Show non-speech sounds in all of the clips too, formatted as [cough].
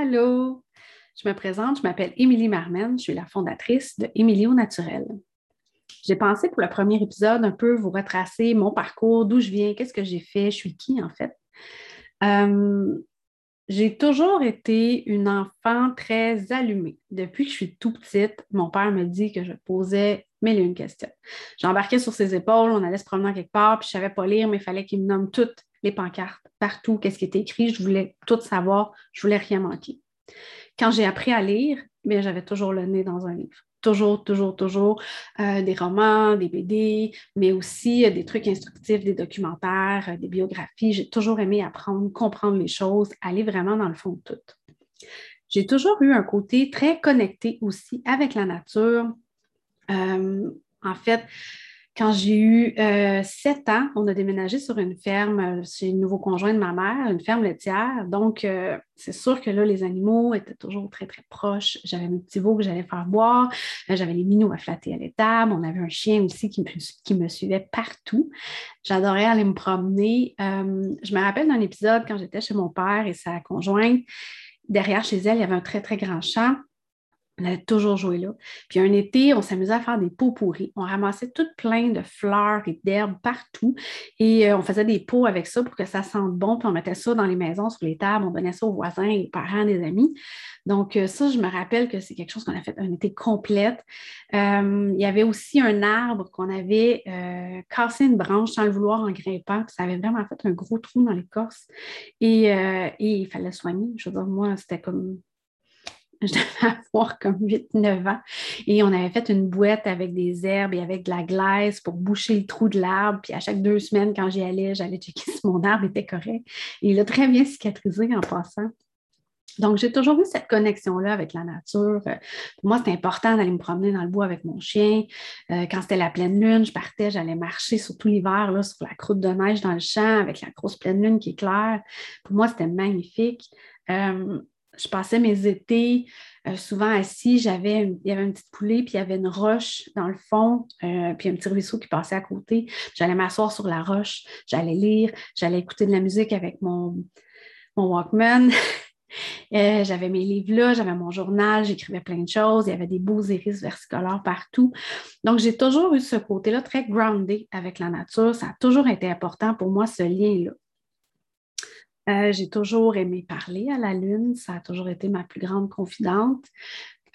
Allô, je me présente, je m'appelle Émilie Marmen, je suis la fondatrice de Émilie au naturel. J'ai pensé pour le premier épisode un peu vous retracer mon parcours, d'où je viens, qu'est-ce que j'ai fait, je suis qui en fait. Euh, j'ai toujours été une enfant très allumée. Depuis que je suis tout petite, mon père me dit que je posais mille et une questions. J'embarquais sur ses épaules, on allait se promener quelque part, puis je ne savais pas lire, mais il fallait qu'il me nomme toutes les pancartes, partout, qu'est-ce qui était écrit. Je voulais tout savoir, je voulais rien manquer. Quand j'ai appris à lire, mais j'avais toujours le nez dans un livre. Toujours, toujours, toujours euh, des romans, des BD, mais aussi euh, des trucs instructifs, des documentaires, euh, des biographies. J'ai toujours aimé apprendre, comprendre les choses, aller vraiment dans le fond de tout. J'ai toujours eu un côté très connecté aussi avec la nature. en fait, quand j'ai eu euh, sept ans, on a déménagé sur une ferme euh, chez le nouveau conjoint de ma mère, une ferme laitière. Donc, euh, c'est sûr que là, les animaux étaient toujours très, très proches. J'avais mes petits veaux que j'allais faire boire. J'avais les minous à flatter à l'étable. On avait un chien aussi qui me, suivait partout. J'adorais aller me promener. je me rappelle d'un épisode quand j'étais chez mon père et sa conjointe. Derrière chez elle, il y avait un très, très grand champ. On allait toujours jouer là. Puis un été, on s'amusait à faire des pots pourris. On ramassait tout plein de fleurs et d'herbes partout. Et euh, on faisait des pots avec ça pour que ça sente bon. Puis on mettait ça dans les maisons, sur les tables. On donnait ça aux voisins, aux parents, des amis. Donc euh, ça, je me rappelle que c'est quelque chose qu'on a fait un été complète. Euh, il y avait aussi un arbre qu'on avait cassé une branche sans le vouloir en grimpant. ça avait vraiment fait un gros trou dans l'écorce. Et, et il fallait soigner. Je veux dire, moi, c'était comme je devais [laughs] avoir comme 8-9 ans. Et on avait fait une boîte avec des herbes et avec de la glace pour boucher le trou de l'arbre. Puis à chaque deux semaines, quand j'y allais, j'allais checker [laughs] si mon arbre était correct. Et il a très bien cicatrisé en passant. Donc, j'ai toujours eu cette connexion-là avec la nature. Pour moi, c'était important d'aller me promener dans le bois avec mon chien. Euh, quand c'était la pleine lune, je partais, j'allais marcher, surtout l'hiver, sur la croûte de neige dans le champ avec la grosse pleine lune qui est claire. Pour moi, c'était magnifique. Euh, je passais mes étés euh, souvent assis. J'avais, il y avait une petite poulée, puis il y avait une roche dans le fond, euh, puis un petit ruisseau qui passait à côté. J'allais m'asseoir sur la roche, j'allais lire, j'allais écouter de la musique avec mon, mon Walkman. [laughs] Euh, j'avais mes livres là, j'avais mon journal, j'écrivais plein de choses, il y avait des beaux iris versicolores partout. Donc, j'ai toujours eu ce côté-là très groundé avec la nature. Ça a toujours été important pour moi, ce lien-là. Euh, j'ai toujours aimé parler à la Lune. Ça a toujours été ma plus grande confidente.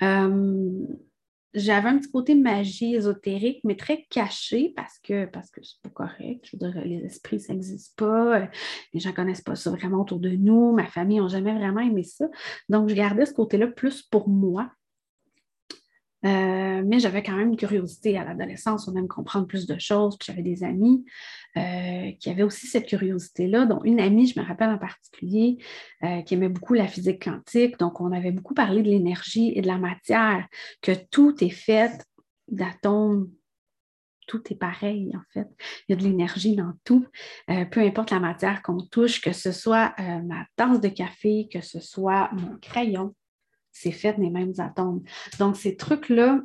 Euh, j'avais un petit côté magie ésotérique, mais très caché parce que parce que c'est pas correct. Je veux dire, les esprits, ça n'existe pas. Les gens ne connaissent pas ça vraiment autour de nous. Ma famille n'a jamais vraiment aimé ça. Donc, je gardais ce côté-là plus pour moi. Euh, mais j'avais quand même une curiosité à l'adolescence, on aime comprendre plus de choses. Puis j'avais des amis euh, qui avaient aussi cette curiosité-là, dont une amie, je me rappelle en particulier, euh, qui aimait beaucoup la physique quantique. Donc, on avait beaucoup parlé de l'énergie et de la matière, que tout est fait d'atomes tout est pareil, en fait. Il y a de l'énergie dans tout, peu importe la matière qu'on touche, que ce soit ma tasse de café, que ce soit mon crayon, c'est fait des mêmes atomes. Donc, ces trucs-là,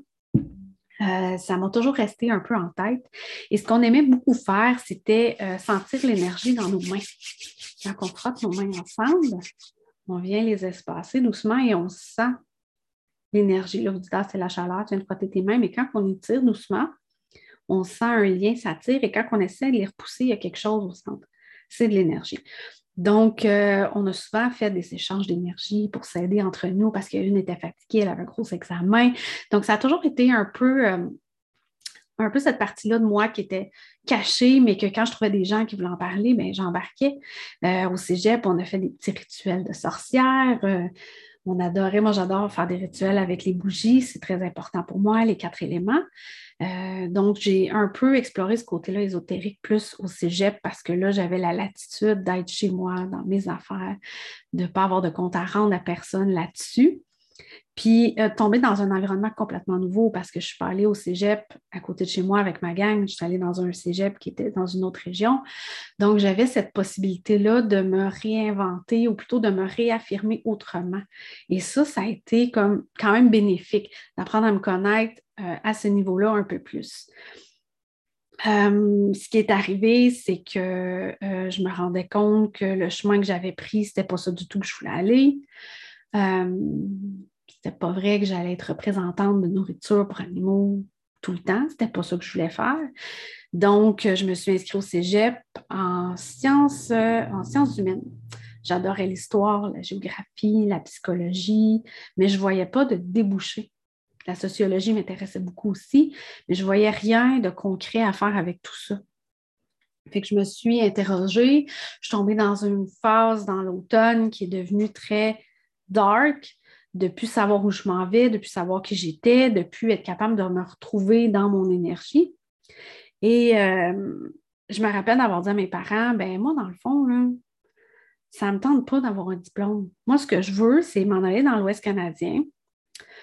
euh, ça m'a toujours resté un peu en tête. Et ce qu'on aimait beaucoup faire, c'était euh, sentir l'énergie dans nos mains. Quand on frotte nos mains ensemble, on vient les espacer doucement et on sent l'énergie. Là, vous dites, ah, c'est la chaleur, tu viens de frotter tes mains, mais quand on y tire doucement, on sent un lien, ça tire, et quand on essaie de les repousser, il y a quelque chose au centre. C'est de l'énergie. Donc, euh, on a souvent fait des échanges d'énergie pour s'aider entre nous parce qu'une était fatiguée, elle avait un gros examen. Donc, ça a toujours été un peu, euh, un peu cette partie-là de moi qui était cachée, mais que quand je trouvais des gens qui voulaient en parler, bien, j'embarquais. Euh, au cégep, on a fait des petits rituels de sorcières. On adorait, moi j'adore faire des rituels avec les bougies, c'est très important pour moi, les quatre éléments. Euh, donc, j'ai un peu exploré ce côté-là ésotérique plus au cégep parce que là, j'avais la latitude d'être chez moi, dans mes affaires, de ne pas avoir de compte à rendre à personne là-dessus. Puis euh, tomber dans un environnement complètement nouveau parce que je suis pas allée au cégep à côté de chez moi avec ma gang, je suis allée dans un cégep qui était dans une autre région. Donc, j'avais cette possibilité-là de me réinventer ou plutôt de me réaffirmer autrement. Et ça, ça a été comme quand même bénéfique d'apprendre à me connaître euh, à ce niveau-là un peu plus. Euh, ce qui est arrivé, c'est que je me rendais compte que le chemin que j'avais pris, ce n'était pas ça du tout que je voulais aller. Euh, c'était pas vrai que j'allais être représentante de nourriture pour animaux tout le temps. C'était pas ça que je voulais faire. Donc, je me suis inscrite au cégep en sciences, en sciences humaines. J'adorais l'histoire, la géographie, la psychologie, mais je voyais pas de débouché. La sociologie m'intéressait beaucoup aussi, mais je voyais rien de concret à faire avec tout ça. Fait que je me suis interrogée. Je suis tombée dans une phase dans l'automne qui est devenue très dark, de plus savoir où je m'en vais, de plus savoir qui j'étais, de plus être capable de me retrouver dans mon énergie. Et euh, je me rappelle d'avoir dit à mes parents, ben moi, dans le fond, là, ça ne me tente pas d'avoir un diplôme. Moi, ce que je veux, c'est m'en aller dans l'Ouest canadien,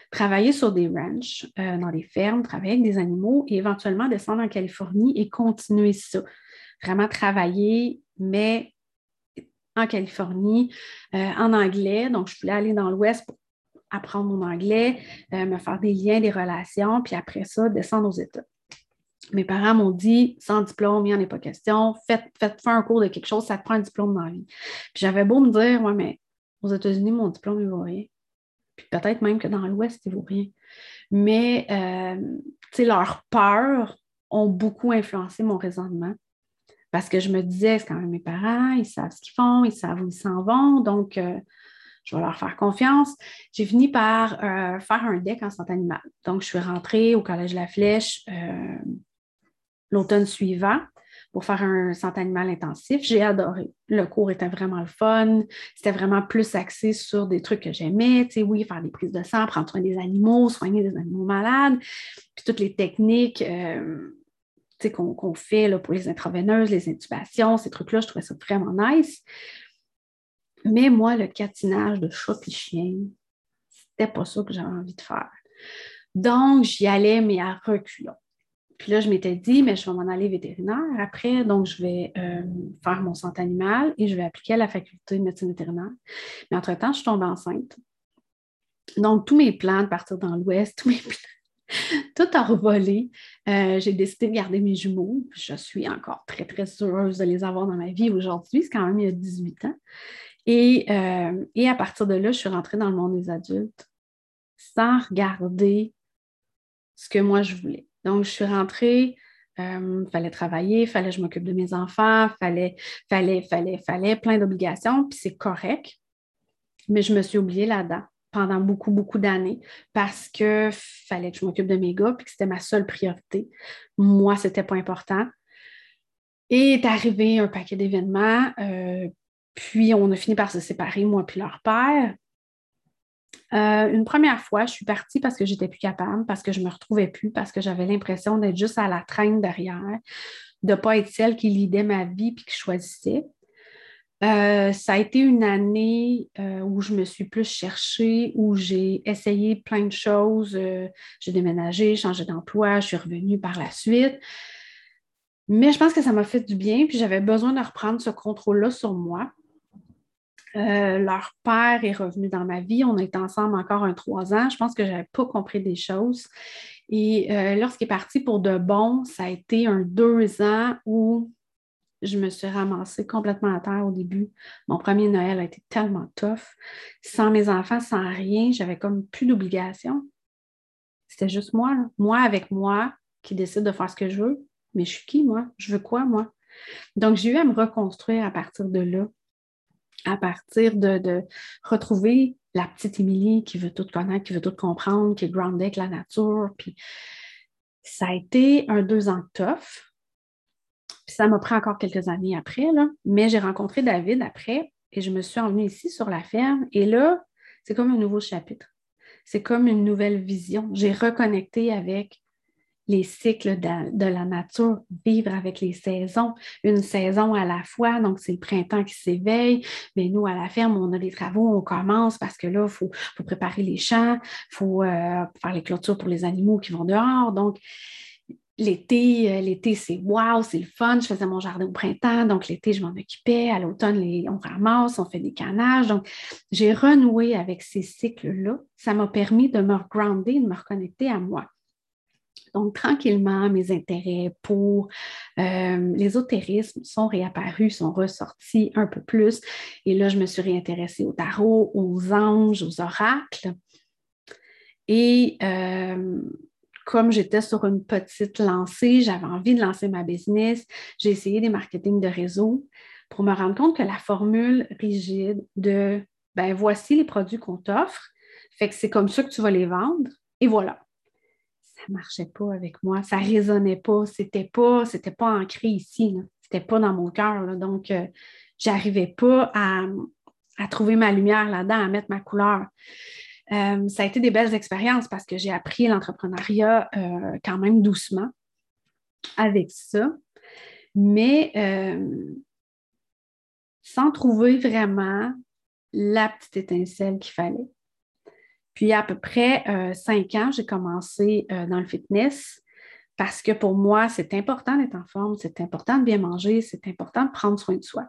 travailler sur des ranchs, euh, dans des fermes, travailler avec des animaux et éventuellement descendre en Californie et continuer ça. Vraiment travailler, mais en Californie, euh, en anglais. Donc, je voulais aller dans l'Ouest pour apprendre mon anglais, euh, me faire des liens, des relations, puis après ça, descendre aux États mes parents m'ont dit sans diplôme, il n'y en a pas question, faites, faites, un cours de quelque chose, ça te prend un diplôme dans la vie. Puis j'avais beau me dire, ouais, mais aux États-Unis, mon diplôme, il ne vaut rien. Puis peut-être même que dans l'Ouest, il vaut rien. Mais, euh, tu sais, leurs peurs ont beaucoup influencé mon raisonnement. Parce que je me disais, c'est quand même mes parents, ils savent ce qu'ils font, ils savent où ils s'en vont, donc euh, je vais leur faire confiance. J'ai fini par euh, faire un deck en santé animale. Donc, je suis rentrée au Collège La Flèche l'automne suivant pour faire un santé animal intensif. J'ai adoré. Le cours était vraiment le fun. C'était vraiment plus axé sur des trucs que j'aimais. Tu sais, oui, faire des prises de sang, prendre soin des animaux, soigner des animaux malades, puis toutes les techniques euh, qu'on fait là, pour les intraveineuses, les intubations, ces trucs-là, je trouvais ça vraiment nice. Mais moi, le catinage de chat et chien, c'était pas ça que j'avais envie de faire. Donc, j'y allais, mais à reculons. Puis là, je m'étais dit, mais je vais m'en aller vétérinaire après, donc je vais euh, faire mon santé animal et je vais appliquer à la faculté de médecine vétérinaire. Mais entre-temps, je suis tombée enceinte. Donc, tous mes plans de partir dans l'Ouest, [laughs] tous mes plans, [laughs] tout a revolé. Euh, j'ai décidé de garder mes jumeaux. Je suis encore très, très heureuse de les avoir dans ma vie aujourd'hui. C'est quand même il y a 18 ans. Et, euh, et à partir de là, je suis rentrée dans le monde des adultes sans regarder ce que moi je voulais. Donc, je suis rentrée, il euh, fallait travailler, il fallait que je m'occupe de mes enfants, fallait, fallait, fallait, fallait, plein d'obligations, puis c'est correct. Mais je me suis oubliée là-dedans pendant beaucoup, beaucoup d'années parce que fallait que je m'occupe de mes gars, puis que c'était ma seule priorité. Moi, ce n'était pas important. Et est arrivé un paquet d'événements, euh, puis on a fini par se séparer, moi puis leur père. Euh, une première fois, je suis partie parce que j'étais plus capable, parce que je ne me retrouvais plus, parce que j'avais l'impression d'être juste à la traîne derrière, de ne pas être celle qui lidait ma vie puis qui choisissait. Euh, ça a été une année euh, où je me suis plus cherchée, où j'ai essayé plein de choses. j'ai déménagé, changé d'emploi, je suis revenue par la suite. Mais je pense que ça m'a fait du bien, puis j'avais besoin de reprendre ce contrôle-là sur moi. Euh, leur père est revenu dans ma vie. On est ensemble encore un trois ans. Je pense que je n'avais pas compris des choses. Et euh, lorsqu'il est parti pour de bon, ça a été un deux ans où je me suis ramassée complètement à terre au début. Mon premier Noël a été tellement tough. Sans mes enfants, sans rien, j'avais comme plus d'obligation. C'était juste moi, moi avec moi, qui décide de faire ce que je veux. Mais je suis qui, moi? Je veux quoi, moi? Donc, j'ai eu à me reconstruire à partir de là à partir de, retrouver la petite Émilie qui veut tout connaître, qui veut tout comprendre, qui est grounded avec la nature. Puis ça a été un deux ans tough. Ça m'a pris encore quelques années après, là. mais j'ai rencontré David après et je me suis envenue ici sur la ferme. Et là, c'est comme un nouveau chapitre. C'est comme une nouvelle vision. J'ai reconnecté avec les cycles de, la nature, vivre avec les saisons, une saison à la fois. Donc, c'est le printemps qui s'éveille. Mais nous, à la ferme, on a des travaux, on commence parce que là, il faut, préparer les champs, il faut euh, faire les clôtures pour les animaux qui vont dehors. Donc, L'été, euh, l'été, c'est wow, c'est le fun. Je faisais mon jardin au printemps, donc l'été, je m'en occupais. À l'automne, on ramasse, on fait des canages. Donc, j'ai renoué avec ces cycles-là. Ça m'a permis de me grounder, de me reconnecter à moi. Donc, tranquillement, mes intérêts pour euh, l'ésotérisme sont réapparus, sont ressortis un peu plus. Et là, je me suis réintéressée au tarot, aux anges, aux oracles. Et euh, comme j'étais sur une petite lancée, j'avais envie de lancer ma business, j'ai essayé des marketing de réseau pour me rendre compte que la formule rigide de ben voici les produits qu'on t'offre, fait que c'est comme ça que tu vas les vendre, et voilà ça marchait pas avec moi, ça résonnait pas, c'était pas, c'était pas ancré ici, c'était pas dans mon cœur. Donc, euh, j'arrivais pas à, trouver ma lumière là-dedans, à mettre ma couleur. Euh, ça a été des belles expériences parce que j'ai appris l'entrepreneuriat euh, quand même doucement avec ça, mais sans trouver vraiment la petite étincelle qu'il fallait. Puis, à peu près euh, cinq ans, j'ai commencé euh, dans le fitness parce que pour moi, c'est important d'être en forme, c'est important de bien manger, c'est important de prendre soin de soi.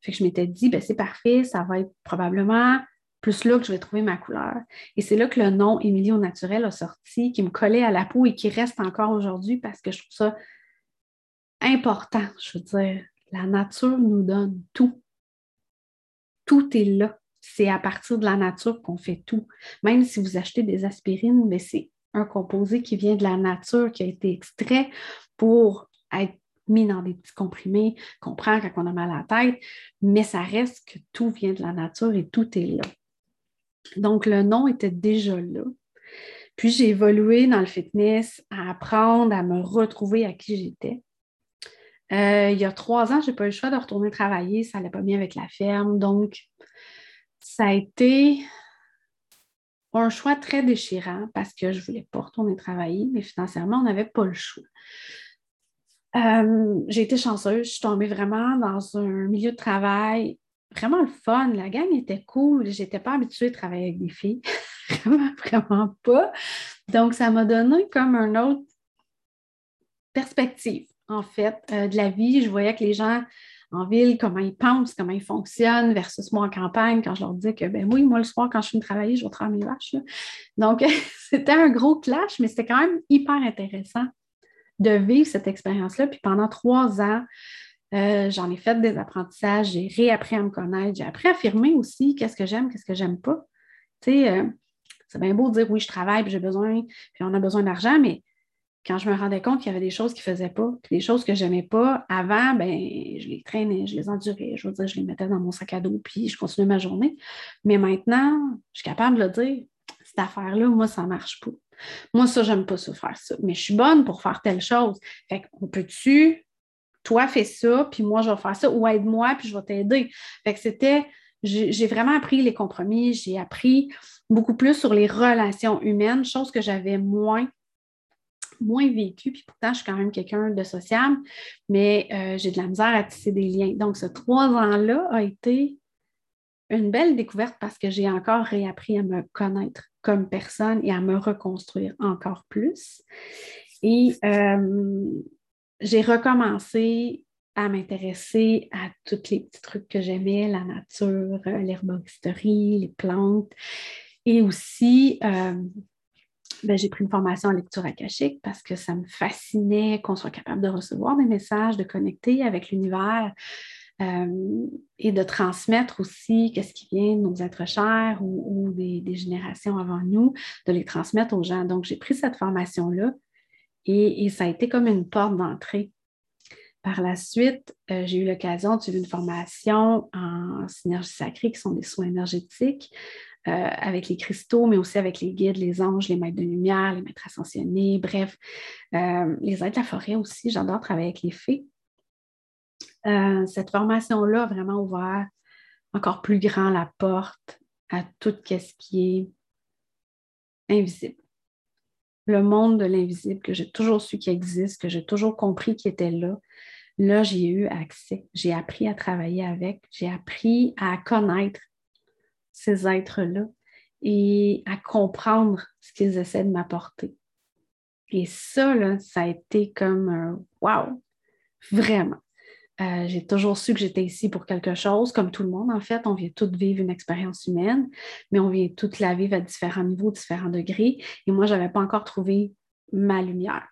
Fait que je m'étais dit, ben, c'est parfait, ça va être probablement plus là que je vais trouver ma couleur. Et c'est là que le nom Émilie au naturel a sorti, qui me collait à la peau et qui reste encore aujourd'hui parce que je trouve ça important. Je veux dire, la nature nous donne tout. Tout est là c'est à partir de la nature qu'on fait tout. Même si vous achetez des aspirines, mais c'est un composé qui vient de la nature, qui a été extrait pour être mis dans des petits comprimés qu'on prend quand on a mal à la tête, mais ça reste que tout vient de la nature et tout est là. Donc, le nom était déjà là. Puis, j'ai évolué dans le fitness à apprendre à me retrouver à qui j'étais. Euh, il y a trois ans, je n'ai pas eu le choix de retourner travailler. Ça n'allait pas bien avec la ferme. Donc, ça a été un choix très déchirant parce que je ne voulais pas retourner travailler, mais financièrement, on n'avait pas le choix. Euh, j'ai été chanceuse, je suis tombée vraiment dans un milieu de travail vraiment le fun. La gang était cool. Je n'étais pas habituée de travailler avec des filles. [laughs] vraiment, vraiment pas. Donc, ça m'a donné comme une autre perspective, en fait, euh, de la vie. Je voyais que les gens en ville, comment ils pensent, comment ils fonctionnent, versus moi en campagne, quand je leur dis que, ben oui, moi, le soir, quand je suis travailler, je vais travailler mes vaches. Donc, [laughs] c'était un gros clash, mais c'était quand même hyper intéressant de vivre cette expérience-là. Puis pendant trois ans, euh, j'en ai fait des apprentissages, j'ai réappris à me connaître, j'ai appris à affirmer aussi qu'est-ce que j'aime, qu'est-ce que j'aime pas. Tu sais, euh, c'est bien beau de dire oui, je travaille, puis j'ai besoin, puis on a besoin d'argent, mais quand je me rendais compte qu'il y avait des choses qui ne faisaient pas, des choses que je n'aimais pas, avant, ben, je les traînais, je les endurais. Je veux dire, je les mettais dans mon sac à dos, puis je continuais ma journée. Mais maintenant, je suis capable de dire, cette affaire-là, moi, ça ne marche pas. Moi, ça, j'aime pas ça faire ça. Mais je suis bonne pour faire telle chose. Fait qu'on peut-tu, toi, fais ça, puis moi, je vais faire ça, ou aide-moi, puis je vais t'aider. Fait que c'était, j'ai vraiment appris les compromis, j'ai appris beaucoup plus sur les relations humaines, chose que j'avais moins moins puis pourtant, je suis quand même quelqu'un de sociable, mais euh, j'ai de la misère à tisser des liens. Donc, ce trois ans-là a été une belle découverte parce que j'ai encore réappris à me connaître comme personne et à me reconstruire encore plus. Et euh, j'ai recommencé à m'intéresser à tous les petits trucs que j'aimais, la nature, l'herboristerie, les plantes, et aussi euh, ben, j'ai pris une formation en lecture akashique parce que ça me fascinait qu'on soit capable de recevoir des messages, de connecter avec l'univers euh, et de transmettre aussi qu'est-ce qui vient de nos êtres chers ou, des, générations avant nous, de les transmettre aux gens. Donc, j'ai pris cette formation-là et, ça a été comme une porte d'entrée. Par la suite, euh, j'ai eu l'occasion de suivre une formation en synergie sacrée, qui sont des soins énergétiques, euh, avec les cristaux, mais aussi avec les guides, les anges, les maîtres de lumière, les maîtres ascensionnés, bref, euh, les êtres de la forêt aussi. J'adore travailler avec les fées. Cette formation-là a vraiment ouvert encore plus grand la porte à tout ce qui est invisible. Le monde de l'invisible que j'ai toujours su qu'il existe, que j'ai toujours compris qu'il était là. Là, j'ai eu accès. J'ai appris à travailler avec. J'ai appris à connaître ces êtres-là et à comprendre ce qu'ils essaient de m'apporter. Et ça, là, ça a été comme un wow, vraiment. Euh, j'ai toujours su que j'étais ici pour quelque chose, comme tout le monde, en fait. On vient toutes vivre une expérience humaine, mais on vient toutes la vivre à différents niveaux, différents degrés. Et moi, je n'avais pas encore trouvé ma lumière.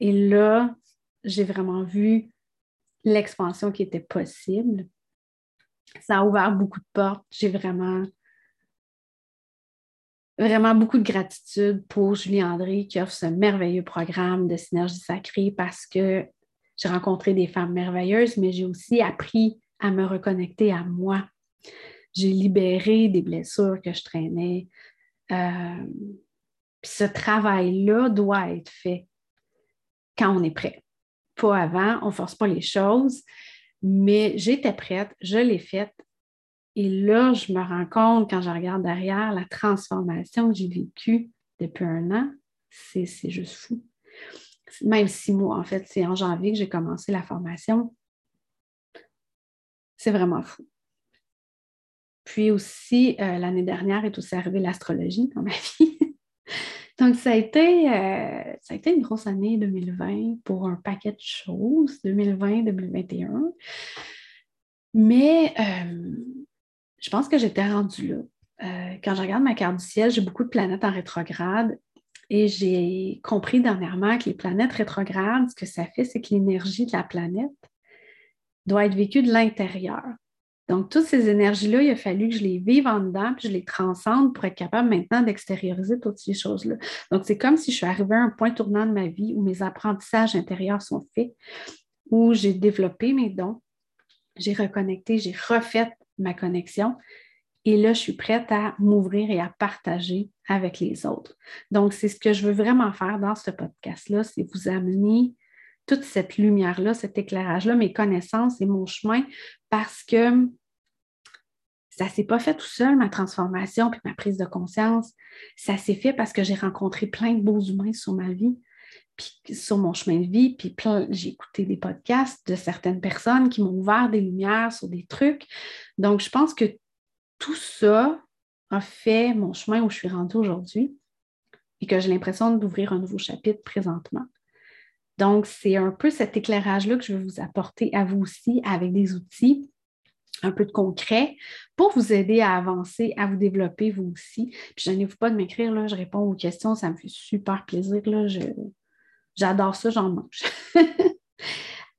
Et là, j'ai vraiment vu l'expansion qui était possible. Ça a ouvert beaucoup de portes. J'ai vraiment, vraiment beaucoup de gratitude pour Julie André qui offre ce merveilleux programme de synergie sacrée parce que j'ai rencontré des femmes merveilleuses, mais j'ai aussi appris à me reconnecter à moi. J'ai libéré des blessures que je traînais. Euh, ce travail-là doit être fait quand on est prêt. Pas avant, on ne force pas les choses, mais j'étais prête, je l'ai faite. Et là, je me rends compte, quand je regarde derrière, la transformation que j'ai vécue depuis un an, c'est juste fou. Même six mois, en fait, c'est en janvier que j'ai commencé la formation. C'est vraiment fou. Puis aussi, euh, l'année dernière est aussi arrivée l'astrologie dans ma [laughs] vie. Donc, ça a, été, euh, ça a été une grosse année 2020 pour un paquet de choses, 2020-2021. Mais euh, je pense que j'étais rendue là. Quand je regarde ma carte du ciel, j'ai beaucoup de planètes en rétrograde et j'ai compris dernièrement que les planètes rétrogrades, ce que ça fait, c'est que l'énergie de la planète doit être vécue de l'intérieur. Donc, toutes ces énergies-là, il a fallu que je les vive en dedans, puis je les transcende pour être capable maintenant d'extérioriser toutes ces choses-là. Donc, c'est comme si je suis arrivée à un point tournant de ma vie où mes apprentissages intérieurs sont faits, où j'ai développé mes dons, j'ai reconnecté, j'ai refait ma connexion. Et là, je suis prête à m'ouvrir et à partager avec les autres. Donc, c'est ce que je veux vraiment faire dans ce podcast-là, c'est vous amener toute cette lumière-là, cet éclairage-là, mes connaissances et mon chemin, parce que ça ne s'est pas fait tout seul, ma transformation puis ma prise de conscience. Ça s'est fait parce que j'ai rencontré plein de beaux humains sur ma vie, puis sur mon chemin de vie, puis j'ai écouté des podcasts de certaines personnes qui m'ont ouvert des lumières sur des trucs. Donc, je pense que tout ça a fait mon chemin où je suis rendue aujourd'hui et que j'ai l'impression d'ouvrir un nouveau chapitre présentement. Donc, c'est un peu cet éclairage-là que je veux vous apporter à vous aussi avec des outils un peu de concret pour vous aider à avancer, à vous développer vous aussi. Puis, je n'ai pas de m'écrire, je réponds aux questions, ça me fait super plaisir. Là, j'adore ça, j'en mange. [laughs]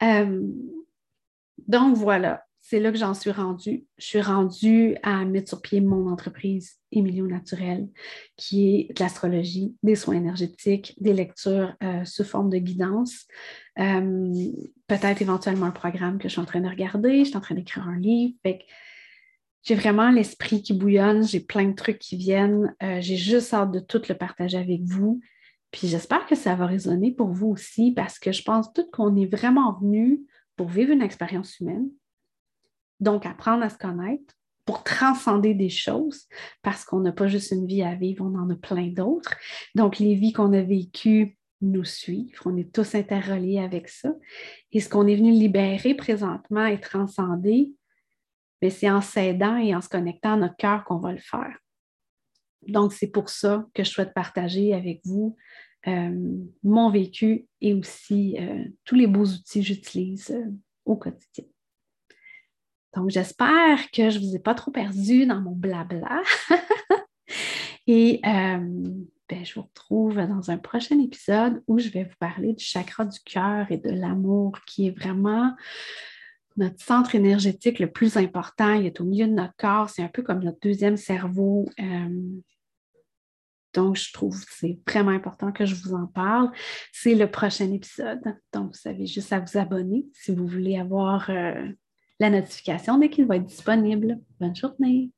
Euh, donc, voilà c'est là que j'en suis rendue. Je suis rendue à mettre sur pied mon entreprise Emilio Naturel, qui est de l'astrologie, des soins énergétiques, des lectures euh, sous forme de guidance. Euh, peut-être éventuellement un programme que je suis en train de regarder. Je suis en train d'écrire un livre. j'ai vraiment l'esprit qui bouillonne. J'ai plein de trucs qui viennent. Euh, j'ai juste hâte de tout le partager avec vous. Puis j'espère que ça va résonner pour vous aussi parce que je pense tout qu'on est vraiment venu pour vivre une expérience humaine donc, apprendre à se connaître pour transcender des choses, parce qu'on n'a pas juste une vie à vivre, on en a plein d'autres. Donc, les vies qu'on a vécues nous suivent, on est tous interreliés avec ça. Et ce qu'on est venu libérer présentement et transcender, ben, c'est en s'aidant et en se connectant à notre cœur qu'on va le faire. Donc, c'est pour ça que je souhaite partager avec vous euh, mon vécu et aussi euh, tous les beaux outils que j'utilise euh, au quotidien. Donc, j'espère que je ne vous ai pas trop perdu dans mon blabla. [laughs] Et euh, ben, je vous retrouve dans un prochain épisode où je vais vous parler du chakra du cœur et de l'amour qui est vraiment notre centre énergétique le plus important. Il est au milieu de notre corps. C'est un peu comme notre deuxième cerveau. Euh, donc, je trouve que c'est vraiment important que je vous en parle. C'est le prochain épisode. Donc, vous avez juste à vous abonner si vous voulez avoir euh, la notification dès qu'il va être disponible. Bonne journée!